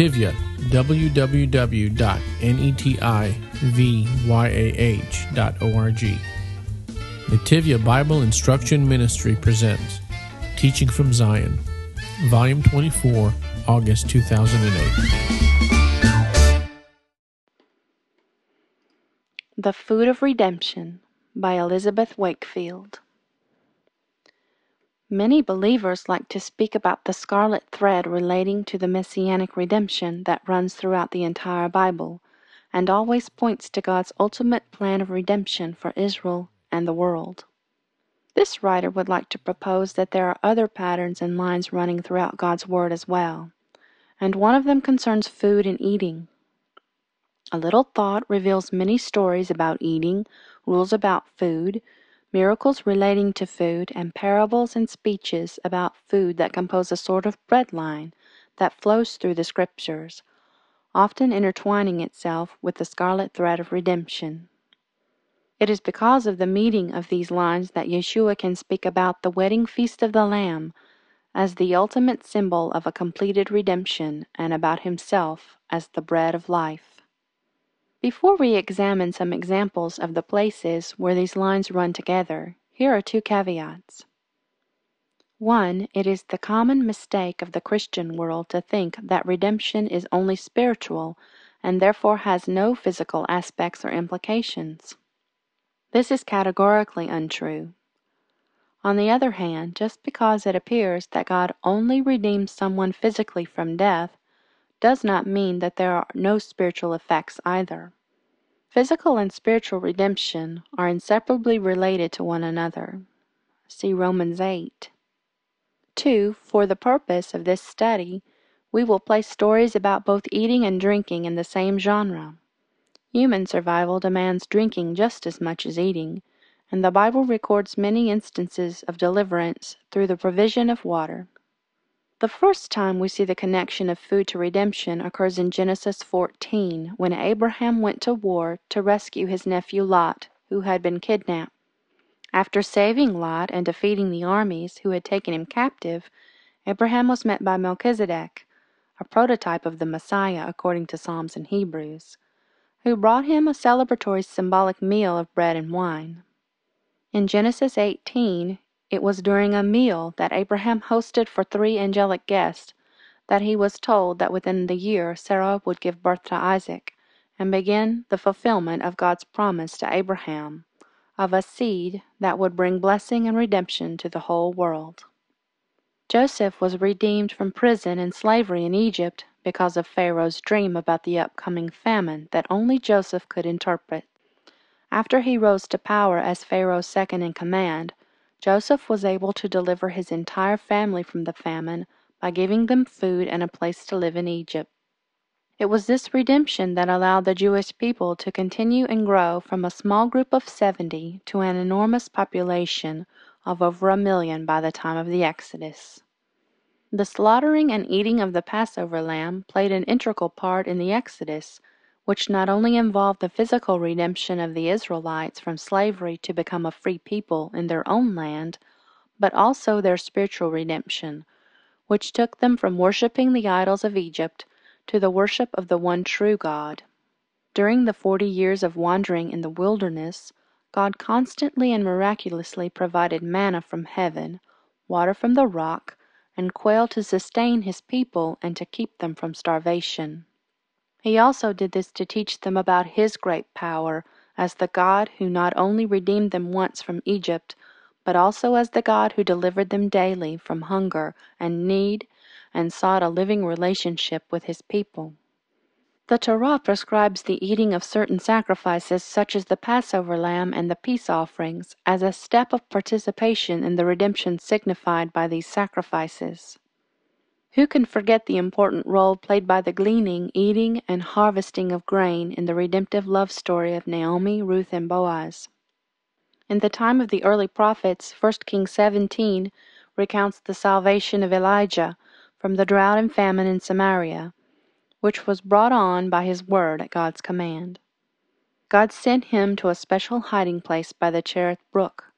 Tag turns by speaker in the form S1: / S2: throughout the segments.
S1: Netivyah, www.netivyah.org. Netivyah Bible Instruction Ministry presents Teaching from Zion, Volume 24, August 2008.
S2: The Food of Redemption by Elizabeth Wakefield. Many believers like to speak about the scarlet thread relating to the messianic redemption that runs throughout the entire Bible, and always points to God's ultimate plan of redemption for Israel and the world. This writer would like to propose that there are other patterns and lines running throughout God's Word as well, and one of them concerns food and eating. A little thought reveals many stories about eating, rules about food, miracles relating to food, and parables and speeches about food that compose a sort of bread line that flows through the Scriptures, often intertwining itself with the scarlet thread of redemption. It is because of the meeting of these lines that Yeshua can speak about the wedding feast of the Lamb as the ultimate symbol of a completed redemption and about himself as the bread of life. Before we examine some examples of the places where these lines run together, here are two caveats. One, it is the common mistake of the Christian world to think that redemption is only spiritual and therefore has no physical aspects or implications. This is categorically untrue. On the other hand, just because it appears that God only redeems someone physically from death does not mean that there are no spiritual effects either. Physical and spiritual redemption are inseparably related to one another. See Romans 8. 2. For the purpose of this study, we will place stories about both eating and drinking in the same genre. Human survival demands drinking just as much as eating, and the Bible records many instances of deliverance through the provision of water. The first time we see the connection of food to redemption occurs in Genesis 14, when Abraham went to war to rescue his nephew Lot, who had been kidnapped. After saving Lot and defeating the armies who had taken him captive, Abraham was met by Melchizedek, a prototype of the Messiah according to Psalms and Hebrews, who brought him a celebratory symbolic meal of bread and wine. In Genesis 18, it was during a meal that Abraham hosted for three angelic guests that he was told that within the year Sarah would give birth to Isaac and begin the fulfillment of God's promise to Abraham of a seed that would bring blessing and redemption to the whole world. Joseph was redeemed from prison and slavery in Egypt because of Pharaoh's dream about the upcoming famine that only Joseph could interpret. After he rose to power as Pharaoh's second in command, Joseph was able to deliver his entire family from the famine by giving them food and a place to live in Egypt. It was this redemption that allowed the Jewish people to continue and grow from a small group of seventy to an enormous population of over a million by the time of the Exodus. The slaughtering and eating of the Passover lamb played an integral part in the Exodus which not only involved the physical redemption of the Israelites from slavery to become a free people in their own land, but also their spiritual redemption, which took them from worshiping the idols of Egypt to the worship of the one true God. During the forty years of wandering in the wilderness, God constantly and miraculously provided manna from heaven, water from the rock, and quail to sustain his people and to keep them from starvation. He also did this to teach them about His great power as the God who not only redeemed them once from Egypt, but also as the God who delivered them daily from hunger and need and sought a living relationship with His people. The Torah prescribes the eating of certain sacrifices, such as the Passover lamb and the peace offerings, as a step of participation in the redemption signified by these sacrifices. Who can forget the important role played by the gleaning, eating, and harvesting of grain in the redemptive love story of Naomi, Ruth, and Boaz? In the time of the early prophets, 1 Kings 17 recounts the salvation of Elijah from the drought and famine in Samaria, which was brought on by his word at God's command. God sent him to a special hiding place by the Cherith Brook,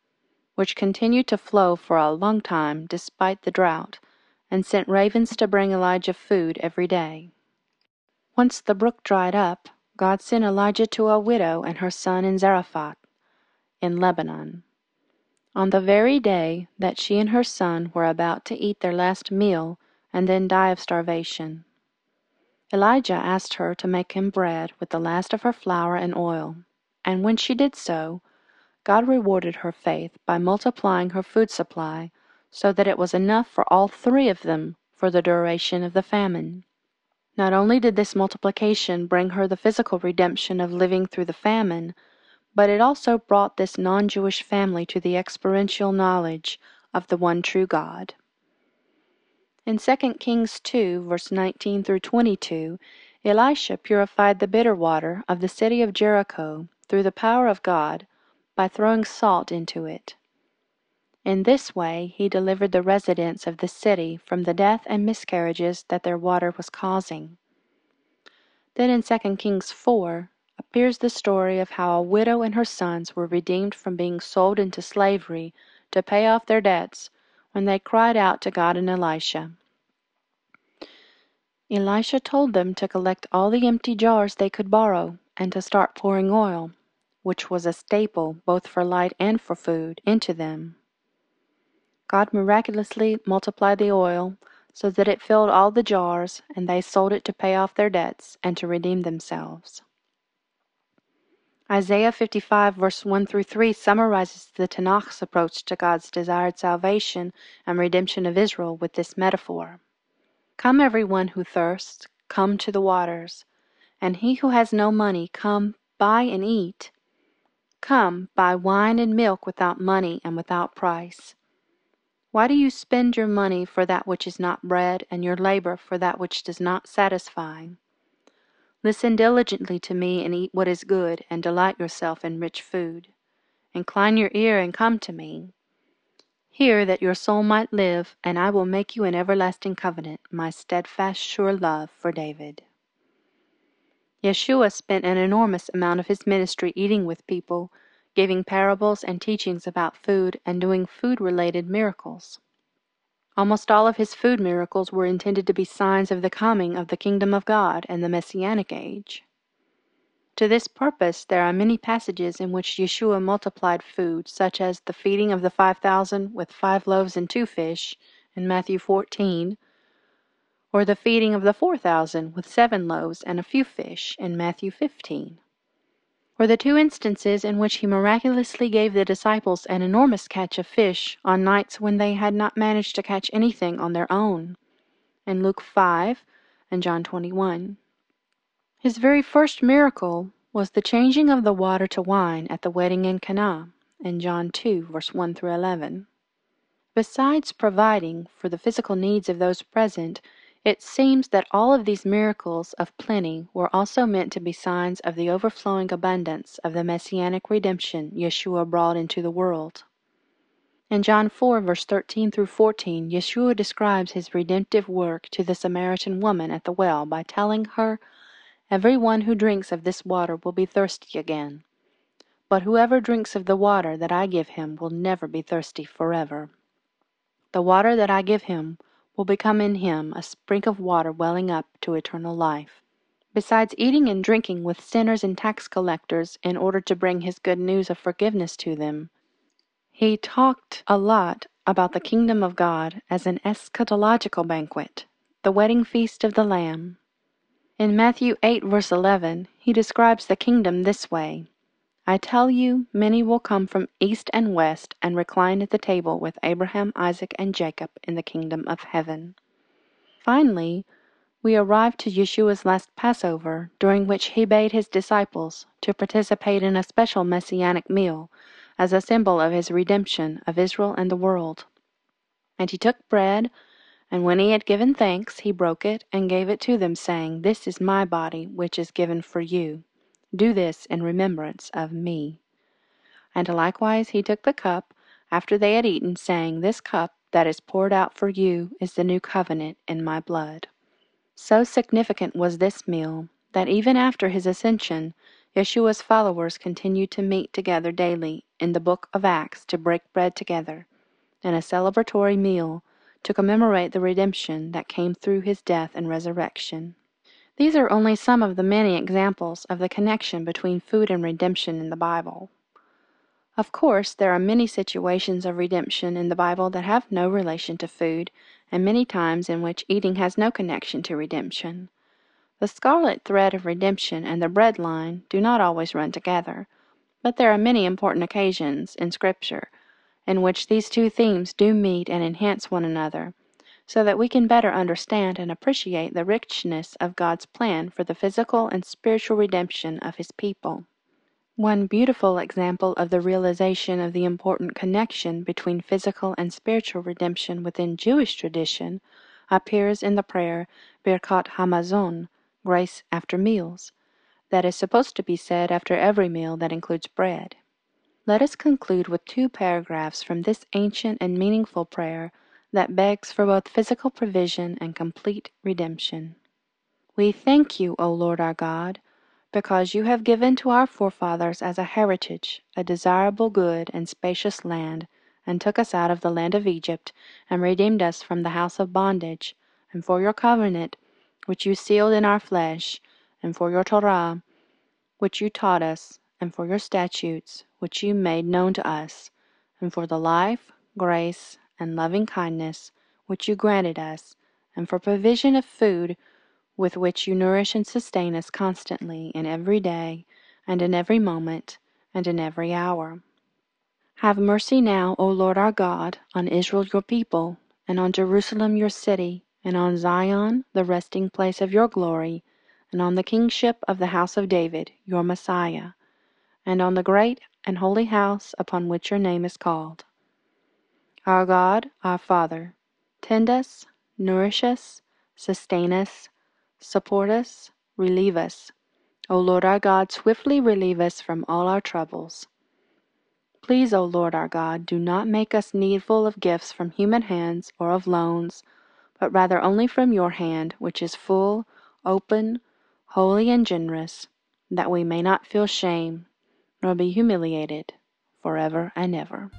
S2: which continued to flow for a long time despite the drought and sent ravens to bring Elijah food every day. Once the brook dried up, God sent Elijah to a widow and her son in Zarephath, in Lebanon. On the very day that she and her son were about to eat their last meal and then die of starvation. Elijah asked her to make him bread with the last of her flour and oil, and when she did so, God rewarded her faith by multiplying her food supply so that it was enough for all three of them for the duration of the famine. Not only did this multiplication bring her the physical redemption of living through the famine, but it also brought this non Jewish family to the experiential knowledge of the one true God. In 2 Kings 2, verse 19 through 22, Elisha purified the bitter water of the city of Jericho through the power of God by throwing salt into it. In this way he delivered the residents of the city from the death and miscarriages that their water was causing. Then in 2 Kings 4 appears the story of how a widow and her sons were redeemed from being sold into slavery to pay off their debts when they cried out to God and Elisha. Elisha told them to collect all the empty jars they could borrow and to start pouring oil, which was a staple both for light and for food, into them. God miraculously multiplied the oil so that it filled all the jars, and they sold it to pay off their debts and to redeem themselves. Isaiah 55, verse 1 through 3, summarizes the Tanakh's approach to God's desired salvation and redemption of Israel with this metaphor Come, everyone who thirsts, come to the waters, and he who has no money, come, buy and eat. Come, buy wine and milk without money and without price. Why do you spend your money for that which is not bread, and your labor for that which does not satisfy? Listen diligently to me and eat what is good, and delight yourself in rich food. Incline your ear and come to me. Hear that your soul might live, and I will make you an everlasting covenant, my steadfast, sure love for David. Yeshua spent an enormous amount of his ministry eating with people, giving parables and teachings about food, and doing food related miracles. Almost all of his food miracles were intended to be signs of the coming of the kingdom of God and the messianic age. To this purpose there are many passages in which Yeshua multiplied food, such as the feeding of the five thousand with five loaves and two fish in Matthew 14, or the feeding of the four thousand with seven loaves and a few fish in Matthew 15 or the two instances in which he miraculously gave the disciples an enormous catch of fish on nights when they had not managed to catch anything on their own, in Luke 5 and John 21. His very first miracle was the changing of the water to wine at the wedding in Cana, in John 2, verse 1 through 11. Besides providing for the physical needs of those present, it seems that all of these miracles of plenty were also meant to be signs of the overflowing abundance of the messianic redemption Yeshua brought into the world. In John 4, verse 13 through 14, Yeshua describes his redemptive work to the Samaritan woman at the well by telling her, Every one who drinks of this water will be thirsty again. But whoever drinks of the water that I give him will never be thirsty forever. The water that I give him will become in him a spring of water welling up to eternal life. Besides eating and drinking with sinners and tax collectors in order to bring his good news of forgiveness to them, he talked a lot about the kingdom of God as an eschatological banquet, the wedding feast of the Lamb. In Matthew 8, verse 11, he describes the kingdom this way I tell you, many will come from east and west and recline at the table with Abraham, Isaac, and Jacob in the kingdom of heaven. Finally, we arrive to Yeshua's last Passover, during which he bade his disciples to participate in a special messianic meal as a symbol of his redemption of Israel and the world. And he took bread, and when he had given thanks, he broke it and gave it to them, saying, This is my body, which is given for you. Do this in remembrance of me. And likewise he took the cup after they had eaten, saying, This cup that is poured out for you is the new covenant in my blood. So significant was this meal that even after his ascension, Yeshua's followers continued to meet together daily in the book of Acts to break bread together in a celebratory meal to commemorate the redemption that came through his death and resurrection. These are only some of the many examples of the connection between food and redemption in the Bible. Of course, there are many situations of redemption in the Bible that have no relation to food, and many times in which eating has no connection to redemption. The scarlet thread of redemption and the bread line do not always run together, but there are many important occasions in Scripture in which these two themes do meet and enhance one another, so that we can better understand and appreciate the richness of God's plan for the physical and spiritual redemption of His people. One beautiful example of the realization of the important connection between physical and spiritual redemption within Jewish tradition appears in the prayer Birkat Hamazon, grace after meals, that is supposed to be said after every meal that includes bread. Let us conclude with two paragraphs from this ancient and meaningful prayer that begs for both physical provision and complete redemption. We thank you, O Lord our God because you have given to our forefathers as a heritage a desirable good and spacious land, and took us out of the land of Egypt, and redeemed us from the house of bondage, and for your covenant, which you sealed in our flesh, and for your Torah, which you taught us, and for your statutes, which you made known to us, and for the life, grace, and loving kindness, which you granted us, and for provision of food, with which you nourish and sustain us constantly in every day, and in every moment, and in every hour. Have mercy now, O Lord our God, on Israel your people, and on Jerusalem your city, and on Zion, the resting place of your glory, and on the kingship of the house of David, your Messiah, and on the great and holy house upon which your name is called. Our God, our Father, tend us, nourish us, sustain us, Support us, relieve us. O Lord our God, swiftly relieve us from all our troubles. Please, O Lord our God, do not make us needful of gifts from human hands or of loans, but rather only from your hand, which is full, open, holy, and generous, that we may not feel shame, nor be humiliated, forever and ever.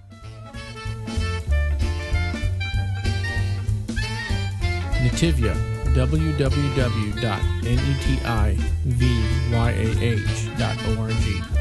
S1: Netivyah www.netivyah.org.